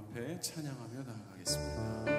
앞에 찬양하며 나아가겠습니다.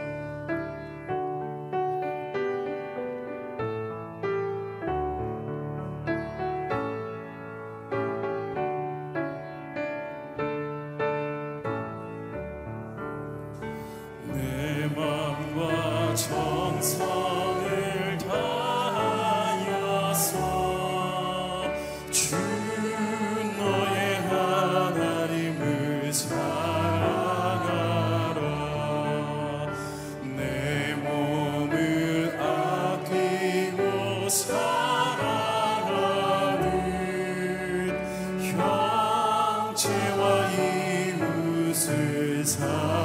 이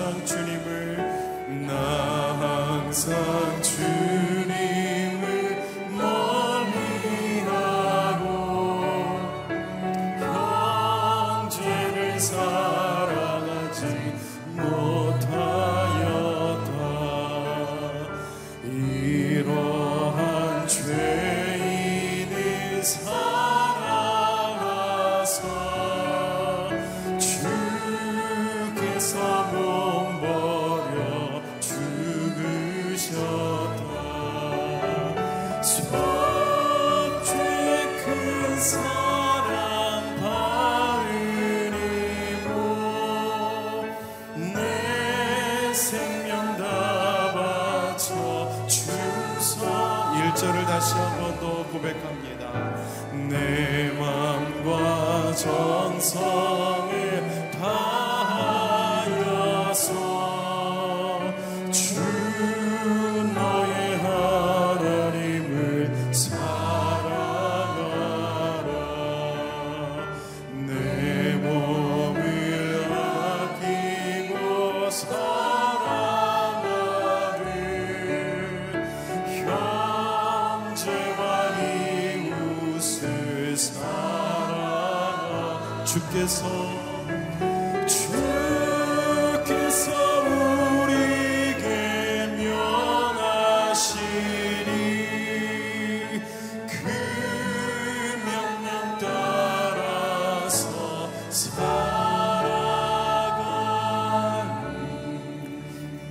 나 항상 주님 1절을 다시 한번 더 고백합니다. 내 맘과 정성을 다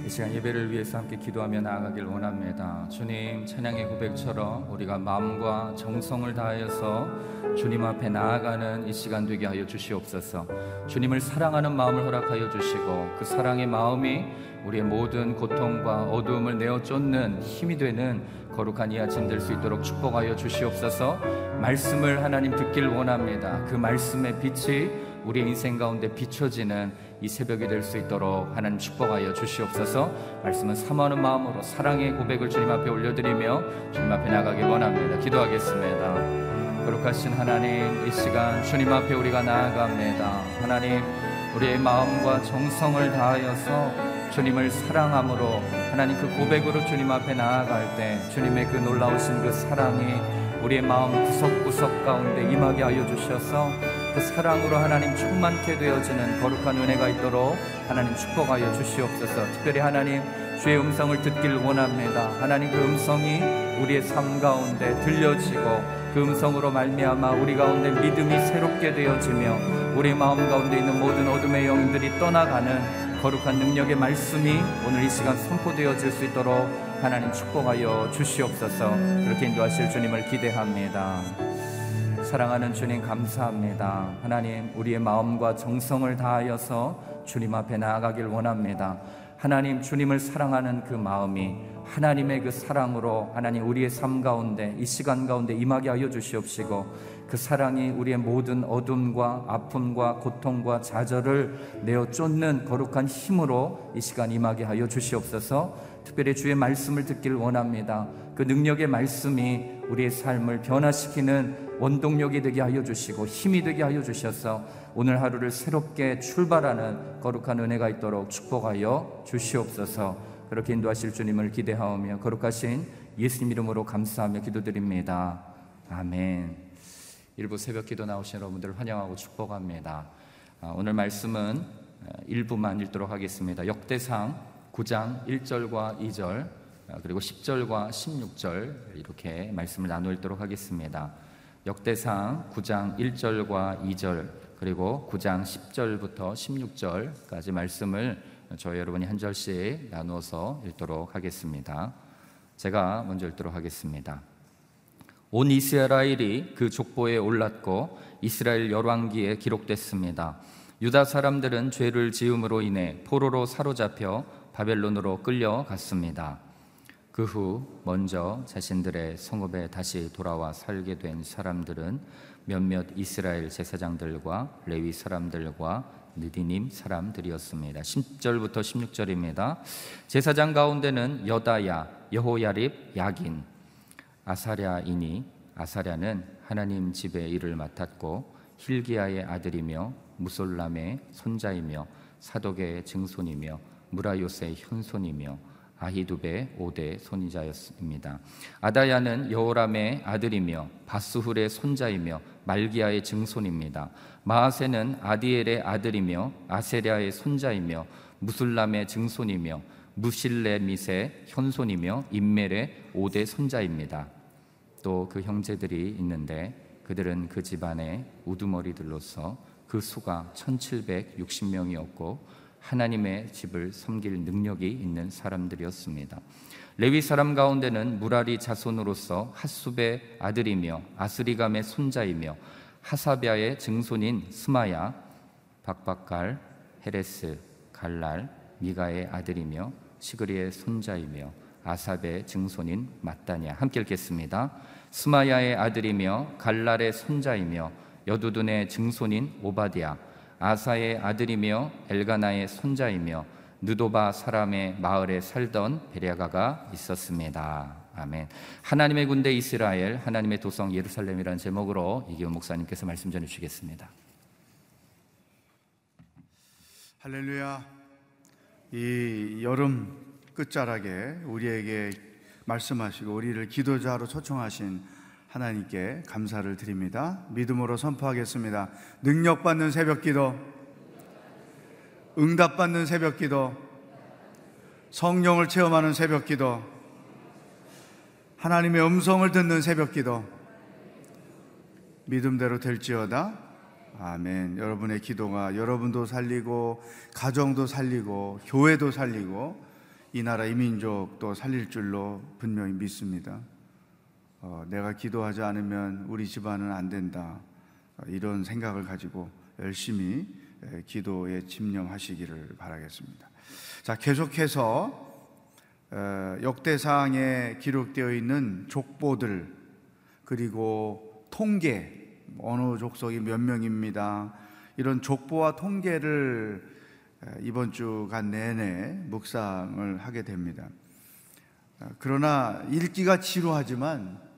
이 시간 예배를 위해서 함께 기도하며 나아가길 원합니다. 주님 찬양의 고백처럼 우리가 마음과 정성을 다하여서 주님 앞에 나아가는 이 시간 되게 하여 주시옵소서. 주님을 사랑하는 마음을 허락하여 주시고 그 사랑의 마음이 우리의 모든 고통과 어두움을 내어 쫓는 힘이 되는 거룩한 이 아침 될 수 있도록 축복하여 주시옵소서. 말씀을 하나님 듣길 원합니다. 그 말씀의 빛이 우리 인생 가운데 비춰지는 이 새벽이 될 수 있도록 하나님 축복하여 주시옵소서. 말씀은 사모하는 마음으로 사랑의 고백을 주님 앞에 올려드리며 주님 앞에 나가길 원합니다. 기도하겠습니다. 거룩하신 하나님, 이 시간 주님 앞에 우리가 나아갑니다. 하나님, 우리의 마음과 정성을 다하여서 주님을 사랑함으로 하나님 그 고백으로 주님 앞에 나아갈 때 주님의 그 놀라우신 그 사랑이 우리의 마음 구석구석 가운데 임하게 하여 주셔서 그 사랑으로 하나님 충만케 되어지는 거룩한 은혜가 있도록 하나님 축복하여 주시옵소서. 특별히 하나님 주의 음성을 듣길 원합니다. 하나님 그 음성이 우리의 삶 가운데 들려지고 그 음성으로 말미암아 우리 가운데 믿음이 새롭게 되어지며 우리 마음 가운데 있는 모든 어둠의 영들이 떠나가는 거룩한 능력의 말씀이 오늘 이 시간 선포되어질 수 있도록 하나님 축복하여 주시옵소서 그렇게 인도하실 주님을 기대합니다. 사랑하는 주님 감사합니다. 하나님 우리의 마음과 정성을 다하여서 주님 앞에 나아가길 원합니다. 하나님 주님을 사랑하는 그 마음이 하나님의 그 사랑으로 하나님 우리의 삶 가운데 이 시간 가운데 임하게 하여 주시옵시고 그 사랑이 우리의 모든 어둠과 아픔과 고통과 좌절을 내어 쫓는 거룩한 힘으로 이 시간 임하게 하여 주시옵소서. 특별히 주의 말씀을 듣길 원합니다. 그 능력의 말씀이 우리의 삶을 변화시키는 원동력이 되게 하여 주시고 힘이 되게 하여 주셔서 오늘 하루를 새롭게 출발하는 거룩한 은혜가 있도록 축복하여 주시옵소서. 그렇게 인도하실 주님을 기대하오며 거룩하신 예수님 이름으로 감사하며 기도드립니다. 아멘. 일부 새벽 기도 나오신 여러분들 환영하고 축복합니다. 아, 오늘 말씀은 아, 일부만 읽도록 하겠습니다. 역대상 9장 1절과 2절 아, 그리고 10절과 16절 이렇게 말씀을 나누 읽도록 하겠습니다. 역대상 9장 1절과 2절 그리고 9장 10절부터 16절까지 말씀을 저희 여러분이 한 절씩 나누어서 읽도록 하겠습니다. 제가 먼저 읽도록 하겠습니다. 온 이스라엘이 그 족보에 올랐고 이스라엘 열왕기에 기록됐습니다. 유다 사람들은 죄를 지음으로 인해 포로로 사로잡혀 바벨론으로 끌려갔습니다. 그 후 먼저 자신들의 성읍에 다시 돌아와 살게 된 사람들은 몇몇 이스라엘 제사장들과 레위 사람들과 느디님 사람들이었습니다. 10절부터 16절입니다. 제사장 가운데는 여다야, 여호야립, 야긴, 아사랴이니 아사랴는 하나님 집의 일을 맡았고 힐기야의 아들이며 무솔람의 손자이며 사독의 증손이며 무라요스의 현손이며 아히두베 5대 손자였습니다. 아다야는 여호람의 아들이며 바스훌의 손자이며 말기야의 증손입니다. 마하세는 아디엘의 아들이며 아세랴의 손자이며 무술람의 증손이며 무실레밋의 현손이며 임멜의 5대 손자입니다. 또 그 형제들이 있는데 그들은 그 집안의 우두머리들로서 그 수가 1760명이었고 하나님의 집을 섬길 능력이 있는 사람들이었습니다. 레위 사람 가운데는 무라리 자손으로서 핫숲의 아들이며 아스리감의 손자이며 하사비아의 증손인 스마야, 박박갈, 헤레스, 갈랄, 미가의 아들이며 시그리의 손자이며 아삽의 증손인 마따냐 함께 읽겠습니다. 스마야의 아들이며 갈랄의 손자이며 여두둔의 증손인 오바디아 아사의 아들이며 엘가나의 손자이며 느도바 사람의 마을에 살던 베랴가가 있었습니다. 아멘. 하나님의 군대 이스라엘, 하나님의 도성 예루살렘이라는 제목으로 이기훈 목사님께서 말씀 전해 주시겠습니다. 할렐루야. 이 여름 끝자락에 우리에게 말씀하시고 우리를 기도자로 초청하신 하나님께 감사를 드립니다. 믿음으로 선포하겠습니다. 능력받는 새벽 기도, 응답받는 새벽 기도, 성령을 체험하는 새벽 기도, 하나님의 음성을 듣는 새벽 기도, 믿음대로 될지어다. 아멘. 여러분의 기도가 여러분도 살리고, 가정도 살리고, 교회도 살리고, 이 나라 이민족도 살릴 줄로 분명히 믿습니다. 어, 내가 기도하지 않으면 우리 집안은 안 된다. 어, 이런 생각을 가지고 열심히 에, 기도에 집념하시기를 바라겠습니다. 자, 계속해서 어, 역대상에 기록되어 있는 족보들 그리고 통계 어느 족속이 몇 명입니다. 이런 족보와 통계를 에, 이번 주간 내내 묵상을 하게 됩니다. 어, 그러나 읽기가 지루하지만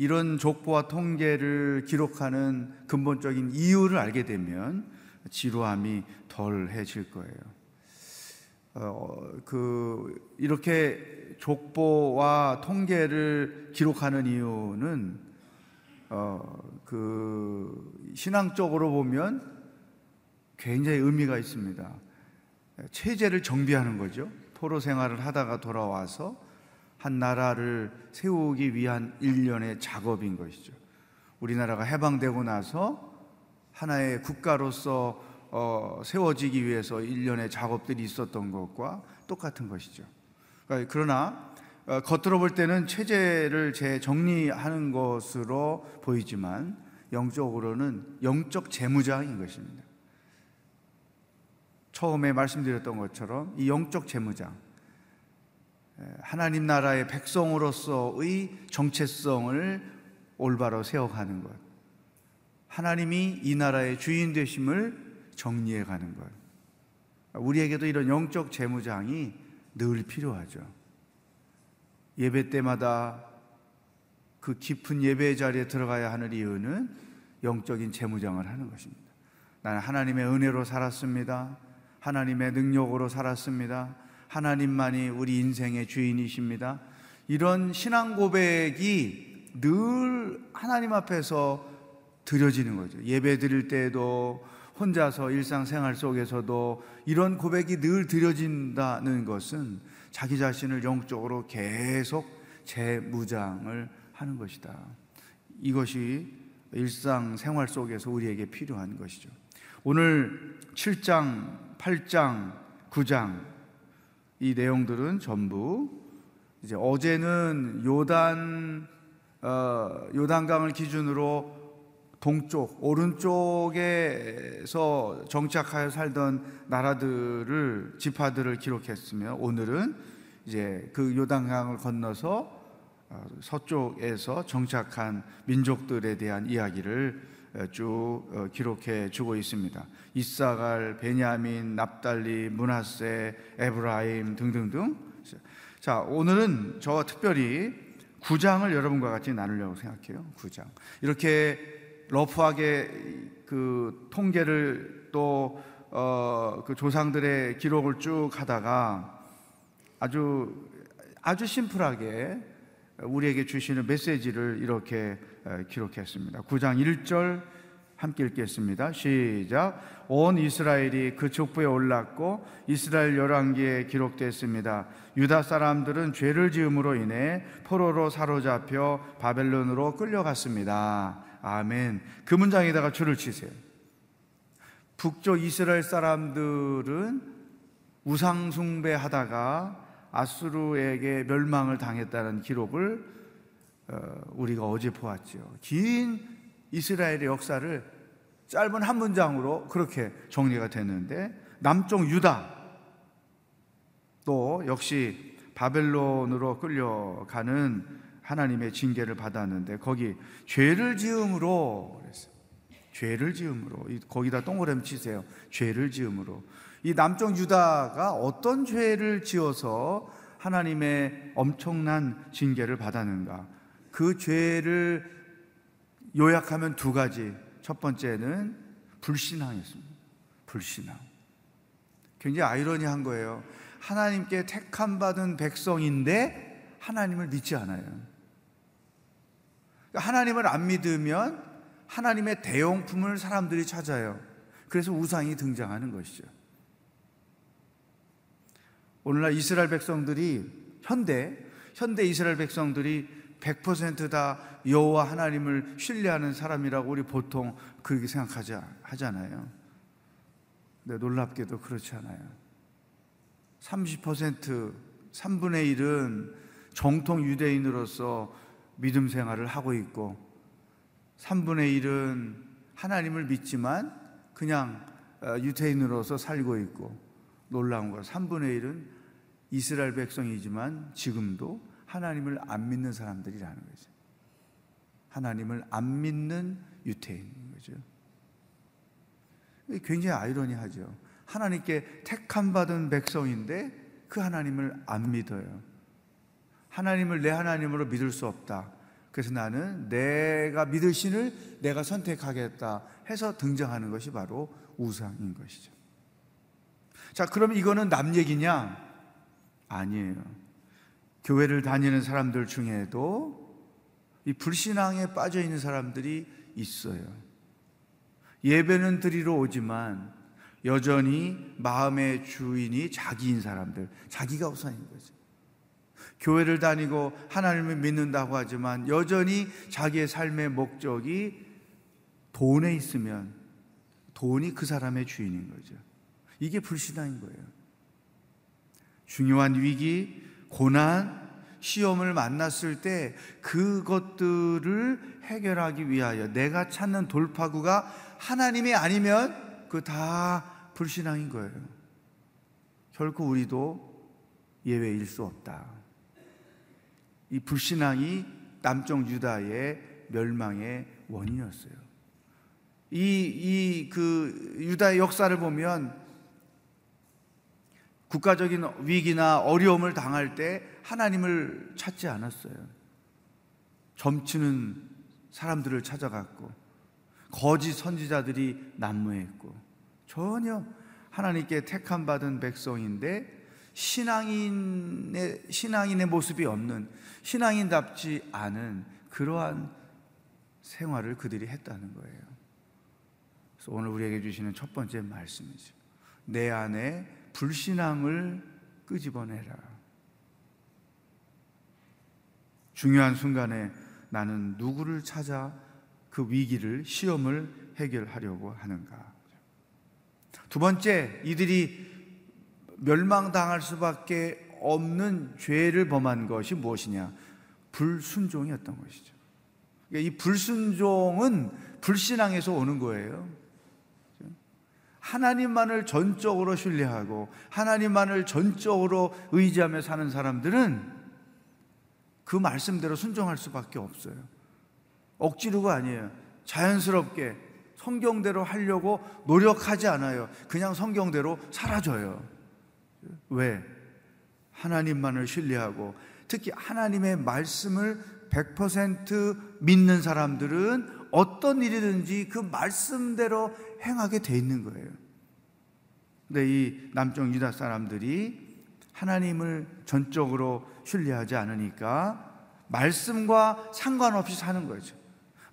이런 족보와 통계를 기록하는 근본적인 이유를 알게 되면 지루함이 덜해질 거예요. 어, 그 이렇게 족보와 통계를 기록하는 이유는 어, 그 신앙적으로 보면 굉장히 의미가 있습니다. 체제를 정비하는 거죠. 포로 생활을 하다가 돌아와서 한 나라를 세우기 위한 일련의 작업인 것이죠. 우리나라가 해방되고 나서 하나의 국가로서 어, 세워지기 위해서 일련의 작업들이 있었던 것과 똑같은 것이죠. 그러니까 그러나 어, 겉으로 볼 때는 체제를 재정리하는 것으로 보이지만 영적으로는 영적 재무장인 것입니다. 처음에 말씀드렸던 것처럼 이 영적 재무장 하나님 나라의 백성으로서의 정체성을 올바로 세워가는 것. 하나님이 이 나라의 주인 되심을 정리해 가는 것. 우리에게도 이런 영적 재무장이 늘 필요하죠. 예배 때마다 그 깊은 예배 자리에 들어가야 하는 이유는 영적인 재무장을 하는 것입니다. 나는 하나님의 은혜로 살았습니다. 하나님의 능력으로 살았습니다. 하나님만이 우리 인생의 주인이십니다. 이런 신앙 고백이 늘 하나님 앞에서 드려지는 거죠. 예배 드릴 때도 혼자서 일상생활 속에서도 이런 고백이 늘 드려진다는 것은 자기 자신을 영적으로 계속 재무장을 하는 것이다. 이것이 일상생활 속에서 우리에게 필요한 것이죠. 오늘 7장, 8장, 9장 이 내용들은 전부 이제 어제는 요단 어, 요단강을 기준으로 동쪽 오른쪽에서 정착하여 살던 나라들을 지파들을 기록했으며 오늘은 이제 그 요단강을 건너서 어, 서쪽에서 정착한 민족들에 대한 이야기를 어, 쭉 어, 기록해 주고 있습니다. 이사갈, 베냐민, 납달리, 문하세, 에브라임 등등등. 자, 오늘은 저 특별히 구장을 여러분과 같이 나누려고 생각해요. 구장. 이렇게 러프하게 그 통계를 또 어, 그 조상들의 기록을 쭉 하다가 아주 아주 심플하게 우리에게 주시는 메시지를 이렇게 기록했습니다. 9장 1절 함께 읽겠습니다. 시작. 온 이스라엘이 그 족부에 올랐고 이스라엘 열왕기에 기록됐습니다. 유다 사람들은 죄를 지음으로 인해 포로로 사로잡혀 바벨론으로 끌려갔습니다. 아멘. 그 문장에다가 줄을 치세요. 북쪽 이스라엘 사람들은 우상숭배하다가 아수르에게 멸망을 당했다는 기록을 어, 우리가 어제 보았죠. 긴 이스라엘의 역사를 짧은 한 문장으로 그렇게 정리가 됐는데 남쪽 유다 또 역시 바벨론으로 끌려가는 하나님의 징계를 받았는데 거기 죄를 지음으로 그랬어요. 죄를 지음으로 거기다 동그라미 치세요. 죄를 지음으로 이 남쪽 유다가 어떤 죄를 지어서 하나님의 엄청난 징계를 받았는가? 그 죄를 요약하면 두 가지. 첫 번째는 불신앙이었습니다. 불신앙. 굉장히 아이러니한 거예요. 하나님께 택함 받은 백성인데 하나님을 믿지 않아요. 그러니까 하나님을 안 믿으면 하나님의 대용품을 사람들이 찾아요. 그래서 우상이 등장하는 것이죠. 오늘날 이스라엘 백성들이 현대 현대 이스라엘 백성들이 100%다 여호와 하나님을 신뢰하는 사람이라고 우리 보통 그렇게 생각하지 하잖아요. 근데 놀랍게도 그렇지 않아요. 30% 3분의 1은 정통 유대인으로서 믿음 생활을 하고 있고 3분의 1은 하나님을 믿지만 그냥 어, 유대인으로서 살고 있고 놀라운 거 3분의 1은 이스라엘 백성이지만 지금도 하나님을 안 믿는 사람들이라는 거죠. 하나님을 안 믿는 유태인인 거죠. 굉장히 아이러니하죠. 하나님께 택함 받은 백성인데 그 하나님을 안 믿어요. 하나님을 내 하나님으로 믿을 수 없다. 그래서 나는 내가 믿을 신을 내가 선택하겠다 해서 등장하는 것이 바로 우상인 것이죠. 자, 그럼 이거는 남 얘기냐? 아니에요. 교회를 다니는 사람들 중에도 이 불신앙에 빠져 있는 사람들이 있어요. 예배는 드리러 오지만 여전히 마음의 주인이 자기인 사람들, 자기가 우선인 거죠. 교회를 다니고 하나님을 믿는다고 하지만 여전히 자기의 삶의 목적이 돈에 있으면 돈이 그 사람의 주인인 거죠. 이게 불신앙인 거예요. 중요한 위기, 고난, 시험을 만났을 때 그것들을 해결하기 위하여 내가 찾는 돌파구가 하나님이 아니면 그 다 불신앙인 거예요. 결코 우리도 예외일 수 없다. 이 불신앙이 남쪽 유다의 멸망의 원인이었어요. 이, 이, 그, 유다의 역사를 보면 국가적인 위기나 어려움을 당할 때 하나님을 찾지 않았어요. 점치는 사람들을 찾아갔고, 거짓 선지자들이 난무했고, 전혀 하나님께 택함 받은 백성인데, 신앙인의, 신앙인의 모습이 없는, 신앙인답지 않은 그러한 생활을 그들이 했다는 거예요. 그래서 오늘 우리에게 주시는 첫 번째 말씀이죠. 내 안에 불신앙을 끄집어내라. 중요한 순간에 나는 누구를 찾아 그 위기를, 시험을 해결하려고 하는가. 두 번째, 이들이 멸망당할 수밖에 없는 죄를 범한 것이 무엇이냐? 불순종이었던 것이죠. 그러니까 이 불순종은 불신앙에서 오는 거예요. 하나님만을 전적으로 신뢰하고 하나님만을 전적으로 의지하며 사는 사람들은 그 말씀대로 순종할 수밖에 없어요. 억지로가 아니에요. 자연스럽게 성경대로 하려고 노력하지 않아요. 그냥 성경대로 사라져요. 왜? 하나님만을 신뢰하고 특히 하나님의 말씀을 100% 믿는 사람들은 어떤 일이든지 그 말씀대로 행하게 돼 있는 거예요. 근데 이 남쪽 유다 사람들이 하나님을 전적으로 신뢰하지 않으니까 말씀과 상관없이 사는 거죠.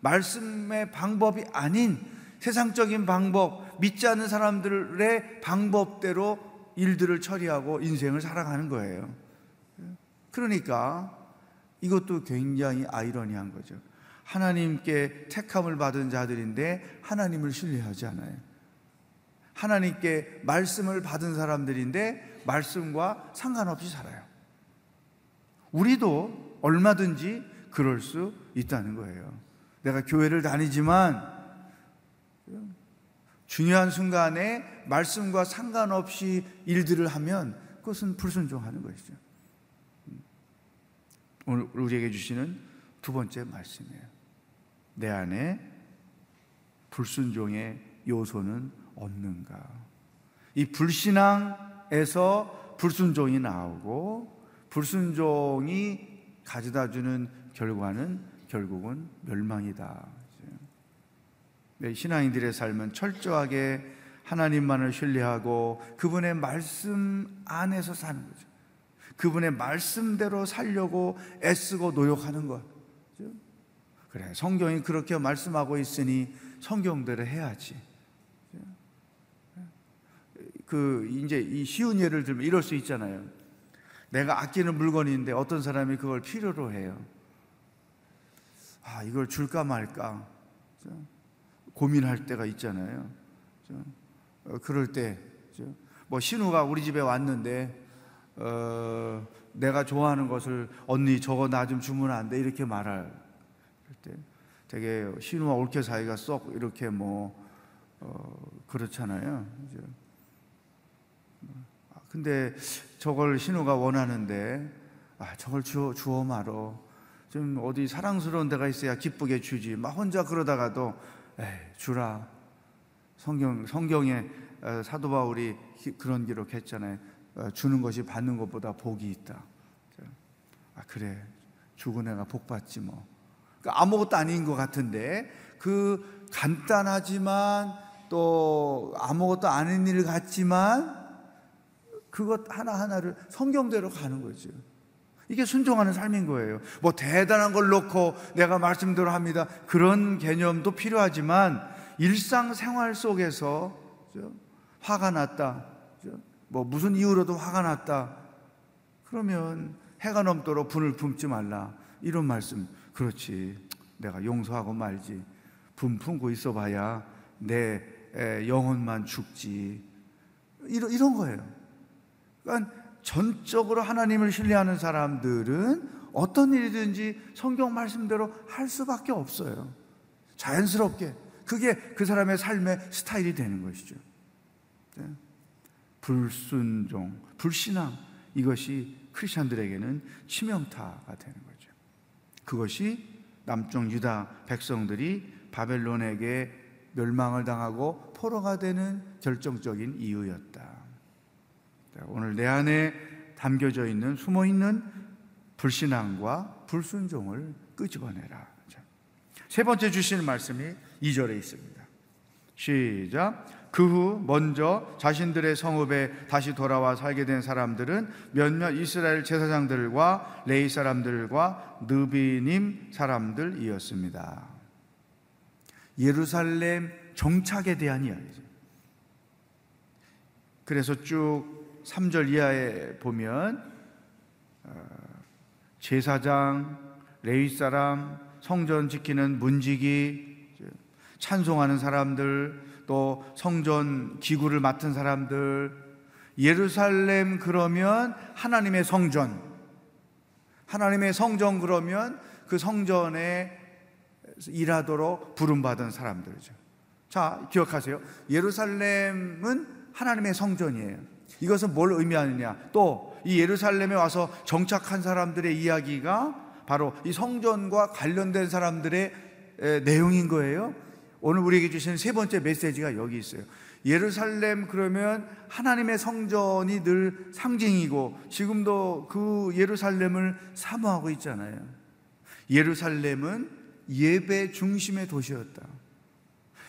말씀의 방법이 아닌 세상적인 방법, 믿지 않는 사람들의 방법대로 일들을 처리하고 인생을 살아가는 거예요. 그러니까 이것도 굉장히 아이러니한 거죠. 하나님께 택함을 받은 자들인데 하나님을 신뢰하지 않아요. 하나님께 말씀을 받은 사람들인데 말씀과 상관없이 살아요. 우리도 얼마든지 그럴 수 있다는 거예요. 내가 교회를 다니지만 중요한 순간에 말씀과 상관없이 일들을 하면 그것은 불순종하는 것이죠. 오늘 우리에게 주시는 두 번째 말씀이에요. 내 안에 불순종의 요소는 없는가? 이 불신앙에서 불순종이 나오고 불순종이 가져다 주는 결과는 결국은 멸망이다. 네, 신앙인들의 삶은 철저하게 하나님만을 신뢰하고 그분의 말씀 안에서 사는 거죠. 그분의 말씀대로 살려고 애쓰고 노력하는 것. 그래, 성경이 그렇게 말씀하고 있으니 성경대로 해야지. 그, 이제 이 쉬운 예를 들면 이럴 수 있잖아요. 내가 아끼는 물건인데 어떤 사람이 그걸 필요로 해요. 아, 이걸 줄까 말까. 고민할 때가 있잖아요. 어, 그럴 때, 뭐 신우가 우리 집에 왔는데, 어, 내가 좋아하는 것을 언니 저거 나 좀 주면 안 돼? 이렇게 말할 때 되게 신우와 올케 사이가 쏙 이렇게 뭐, 어, 그렇잖아요. 이제. 아, 근데 저걸 신우가 원하는데, 아, 저걸 주어, 주어 말어. 좀 어디 사랑스러운 데가 있어야 기쁘게 주지. 막 혼자 그러다가도, 에이, 주라. 성경, 성경에 어, 사도 바울이 그런 기록했잖아요. 어, 주는 것이 받는 것보다 복이 있다. 아, 그래. 죽은 애가 복 받지 뭐. 그러니까 아무것도 아닌 것 같은데 그 간단하지만 또 아무것도 아닌 일 같지만 그것 하나하나를 성경대로 가는 거죠. 이게 순종하는 삶인 거예요. 뭐 대단한 걸 놓고 내가 말씀대로 합니다. 그런 개념도 필요하지만 일상생활 속에서 화가 났다. 뭐 무슨 이유로도 화가 났다. 그러면 해가 넘도록 분을 품지 말라. 이런 말씀. 그렇지. 내가 용서하고 말지. 분 품고 있어 봐야 내 영혼만 죽지. 이런, 이런 거예요. 그러니까 전적으로 하나님을 신뢰하는 사람들은 어떤 일이든지 성경 말씀대로 할 수밖에 없어요. 자연스럽게. 그게 그 사람의 삶의 스타일이 되는 것이죠. 네. 불순종, 불신앙, 이것이 크리스천들에게는 치명타가 되는 거죠. 그것이 남쪽 유다 백성들이 바벨론에게 멸망을 당하고 포로가 되는 결정적인 이유였다. 오늘 내 안에 담겨져 있는 숨어 있는 불신앙과 불순종을 끄집어내라. 세 번째 주시는 말씀이 2절에 있습니다. 시작. 그 후 먼저 자신들의 성읍에 다시 돌아와 살게 된 사람들은 몇몇 이스라엘 제사장들과 레이 사람들과 느비님 사람들이었습니다. 예루살렘 정착에 대한 이야기죠. 그래서 쭉 3절 이하에 보면 어, 제사장, 레위 사람, 성전 지키는 문지기, 찬송하는 사람들, 또 성전 기구를 맡은 사람들, 예루살렘 그러면 하나님의 성전, 하나님의 성전 그러면 그 성전에 일하도록 부름받은 사람들이죠. 자, 기억하세요. 예루살렘은 하나님의 성전이에요. 이것은 뭘 의미하느냐? 또 이 예루살렘에 와서 정착한 사람들의 이야기가 바로 이 성전과 관련된 사람들의 내용인 거예요. 오늘 우리에게 주신 세 번째 메시지가 여기 있어요. 예루살렘 그러면 하나님의 성전이 늘 상징이고 지금도 그 예루살렘을 사모하고 있잖아요. 예루살렘은 예배 중심의 도시였다.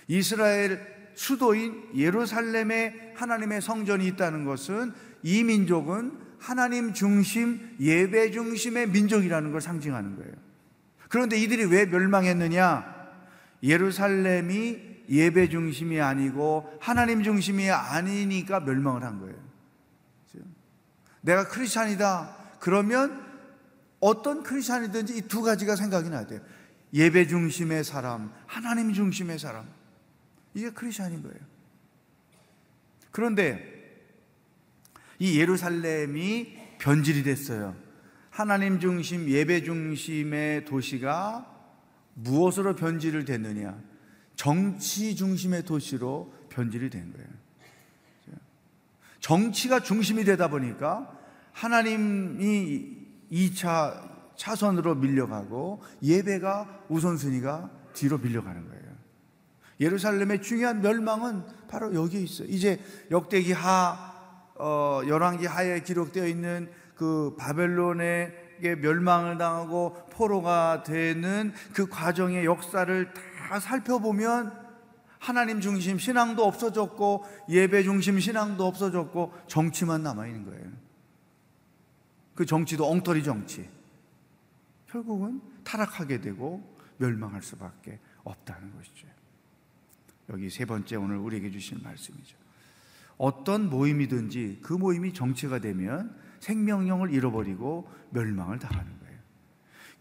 이스라엘 수도인 예루살렘에 하나님의 성전이 있다는 것은 이 민족은 하나님 중심, 예배 중심의 민족이라는 걸 상징하는 거예요. 그런데 이들이 왜 멸망했느냐? 예루살렘이 예배 중심이 아니고 하나님 중심이 아니니까 멸망을 한 거예요. 내가 크리스찬이다. 그러면 어떤 크리스찬이든지 이 두 가지가 생각이 나야 돼요. 예배 중심의 사람, 하나님 중심의 사람. 이게 크리스천인 거예요. 그런데 이 예루살렘이 변질이 됐어요. 하나님 중심, 예배 중심의 도시가 무엇으로 변질을 됐느냐? 정치 중심의 도시로 변질이 된 거예요. 정치가 중심이 되다 보니까 하나님이 2차 차선으로 밀려가고 예배가 우선순위가 뒤로 밀려가는 거예요. 예루살렘의 중요한 멸망은 바로 여기에 있어요. 이제 역대기 하, 어, 열왕기 하에 기록되어 있는 그 바벨론 에게 멸망을 당하고 포로가 되는 그 과정의 역사를 다 살펴보면 하나님 중심 신앙도 없어졌고 예배 중심 신앙도 없어졌고 정치만 남아 있는 거예요. 그 정치도 엉터리 정치. 결국은 타락하게 되고 멸망할 수밖에 없다는 것이죠. 여기 세 번째 오늘 우리에게 주신 말씀이죠. 어떤 모임이든지 그 모임이 정치가 되면 생명력을 잃어버리고 멸망을 당하는 거예요.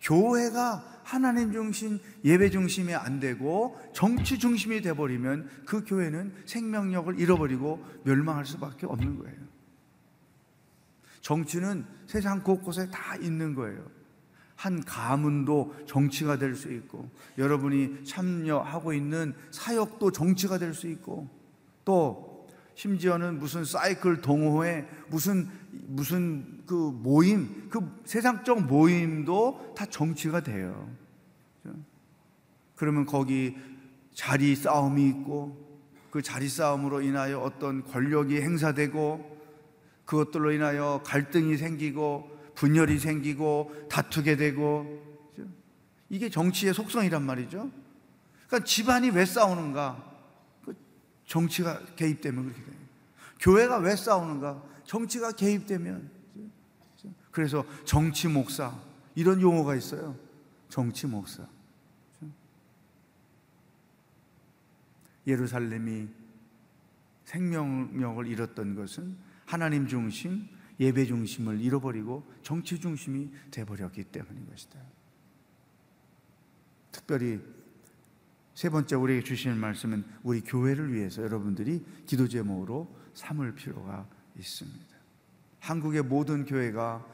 교회가 하나님 중심, 예배 중심이 안 되고 정치 중심이 돼버리면 그 교회는 생명력을 잃어버리고 멸망할 수밖에 없는 거예요. 정치는 세상 곳곳에 다 있는 거예요. 한 가문도 정치가 될 수 있고 여러분이 참여하고 있는 사역도 정치가 될 수 있고 또 심지어는 무슨 사이클 동호회 무슨 무슨 그 모임 그 세상적 모임도 다 정치가 돼요. 그러면 거기 자리 싸움이 있고 그 자리 싸움으로 인하여 어떤 권력이 행사되고 그것들로 인하여 갈등이 생기고 분열이 생기고 다투게 되고 이게 정치의 속성이란 말이죠. 그러니까 집안이 왜 싸우는가? 그 정치가 개입되면 그렇게 돼요. 교회가 왜 싸우는가? 정치가 개입되면 그래서 정치 목사 이런 용어가 있어요. 정치 목사. 예루살렘이 생명력을 잃었던 것은 하나님 중심, 예배 중심을 잃어버리고 정치 중심이 돼버렸기 때문인 것이다. 특별히 세 번째 우리에게 주시는 말씀은 우리 교회를 위해서 여러분들이 기도 제목으로 삼을 필요가 있습니다. 한국의 모든 교회가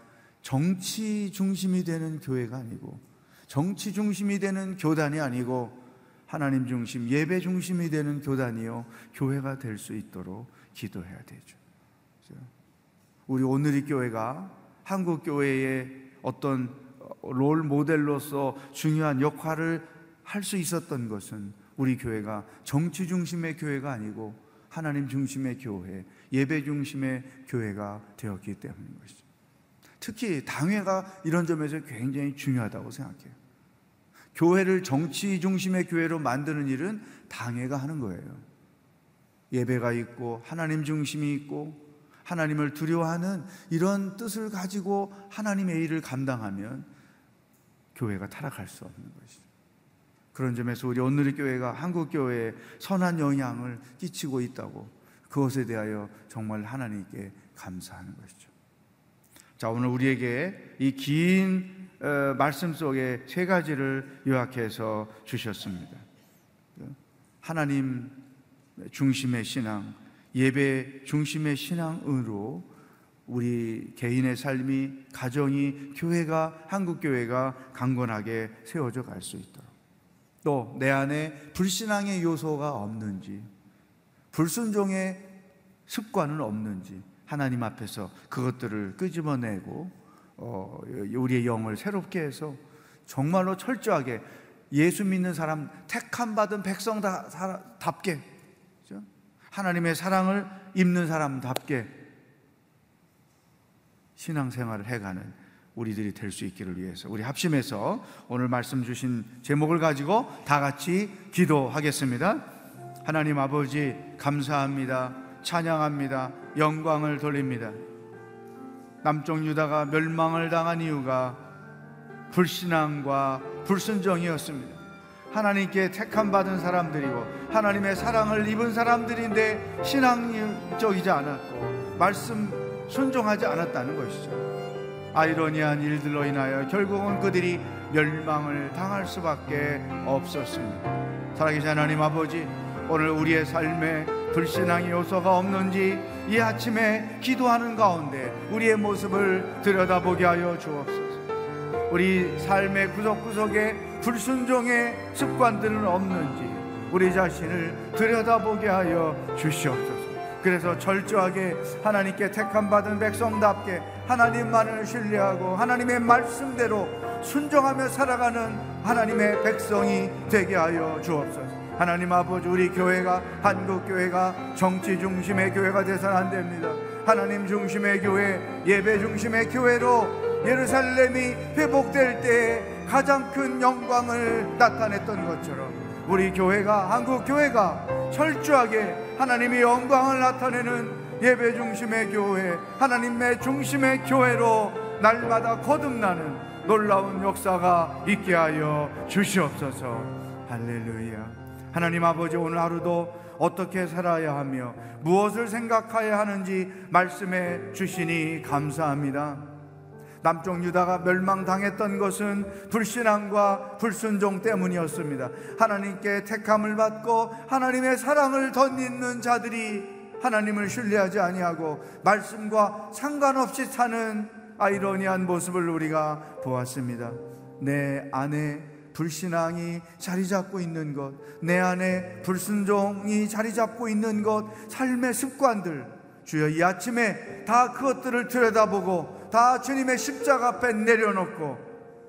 정치 중심이 되는 교회가 아니고 정치 중심이 되는 교단이 아니고 하나님 중심, 예배 중심이 되는 교단이요 교회가 될 수 있도록 기도해야 되죠. 우리 오늘의 교회가 한국 교회의 어떤 롤 모델로서 중요한 역할을 할 수 있었던 것은 우리 교회가 정치 중심의 교회가 아니고 하나님 중심의 교회, 예배 중심의 교회가 되었기 때문인 것이죠. 특히 당회가 이런 점에서 굉장히 중요하다고 생각해요. 교회를 정치 중심의 교회로 만드는 일은 당회가 하는 거예요. 예배가 있고 하나님 중심이 있고 하나님을 두려워하는 이런 뜻을 가지고 하나님의 일을 감당하면 교회가 타락할 수 없는 것이죠. 그런 점에서 우리 오늘의 교회가 한국 교회에 선한 영향을 끼치고 있다고 그것에 대하여 정말 하나님께 감사하는 것이죠. 자, 오늘 우리에게 이긴 어, 말씀 속에 세 가지를 요약해서 주셨습니다. 하나님 중심의 신앙, 예배 중심의 신앙으로 우리 개인의 삶이, 가정이, 교회가, 한국교회가 강건하게 세워져 갈 수 있도록. 또 내 안에 불신앙의 요소가 없는지, 불순종의 습관은 없는지, 하나님 앞에서 그것들을 끄집어내고 어, 우리의 영을 새롭게 해서 정말로 철저하게 예수 믿는 사람 택함 받은 백성답게 하나님의 사랑을 입는 사람답게 신앙생활을 해가는 우리들이 될 수 있기를 위해서 우리 합심해서 오늘 말씀 주신 제목을 가지고 다 같이 기도하겠습니다. 하나님 아버지 감사합니다. 찬양합니다. 영광을 돌립니다. 남쪽 유다가 멸망을 당한 이유가 불신앙과 불순종이었습니다. 하나님께 택함 받은 사람들이고 하나님의 사랑을 입은 사람들인데 신앙적이지 않았고 말씀 순종하지 않았다는 것이죠. 아이러니한 일들로 인하여 결국은 그들이 멸망을 당할 수밖에 없었습니다. 살아계신 하나님 아버지 오늘 우리의 삶에 불신앙의 요소가 없는지 이 아침에 기도하는 가운데 우리의 모습을 들여다보게 하여 주옵소서. 우리 삶의 구석구석에 불순종의 습관들은 없는지 우리 자신을 들여다보게 하여 주시옵소서. 그래서 철저하게 하나님께 택함 받은 백성답게 하나님만을 신뢰하고 하나님의 말씀대로 순종하며 살아가는 하나님의 백성이 되게 하여 주옵소서. 하나님 아버지 우리 교회가 한국 교회가 정치 중심의 교회가 되서는 안 됩니다. 하나님 중심의 교회, 예배 중심의 교회로 예루살렘이 회복될 때 가장 큰 영광을 나타냈던 것처럼 우리 교회가 한국 교회가 철저하게 하나님의 영광을 나타내는 예배 중심의 교회, 하나님의 중심의 교회로 날마다 거듭나는 놀라운 역사가 있게 하여 주시옵소서. 할렐루야. 하나님 아버지 오늘 하루도 어떻게 살아야 하며 무엇을 생각해야 하는지 말씀해 주시니 감사합니다. 남쪽 유다가 멸망당했던 것은 불신앙과 불순종 때문이었습니다. 하나님께 택함을 받고 하나님의 사랑을 덧입는 자들이 하나님을 신뢰하지 아니하고 말씀과 상관없이 사는 아이러니한 모습을 우리가 보았습니다. 내 안에 불신앙이 자리 잡고 있는 것, 내 안에 불순종이 자리 잡고 있는 것, 삶의 습관들, 주여 이 아침에 다 그것들을 들여다보고 다 주님의 십자가 앞에 내려놓고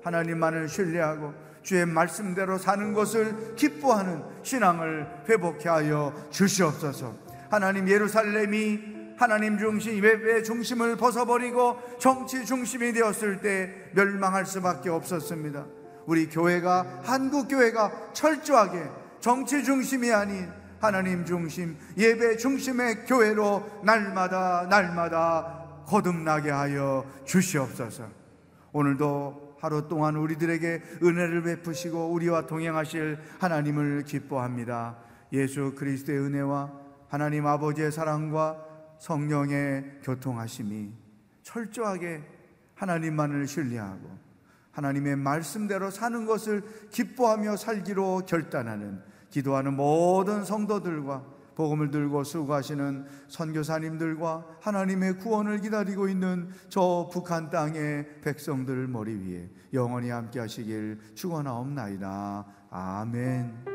하나님만을 신뢰하고 주의 말씀대로 사는 것을 기뻐하는 신앙을 회복해 하여 주시옵소서. 하나님 예루살렘이 하나님 중심, 예배 중심을 벗어버리고 정치 중심이 되었을 때 멸망할 수밖에 없었습니다. 우리 교회가 한국 교회가 철저하게 정치 중심이 아닌 하나님 중심, 예배 중심의 교회로 날마다 날마다 거듭나게 하여 주시옵소서. 오늘도 하루 동안 우리들에게 은혜를 베푸시고 우리와 동행하실 하나님을 기뻐합니다. 예수 그리스도의 은혜와 하나님 아버지의 사랑과 성령의 교통하심이 철저하게 하나님만을 신뢰하고 하나님의 말씀대로 사는 것을 기뻐하며 살기로 결단하는 기도하는 모든 성도들과 복음을 들고 수고하시는 선교사님들과 하나님의 구원을 기다리고 있는 저 북한 땅의 백성들 머리 위에 영원히 함께 하시길 축원하옵나이다. 아멘.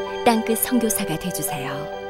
땅끝 선교사가 되주세요.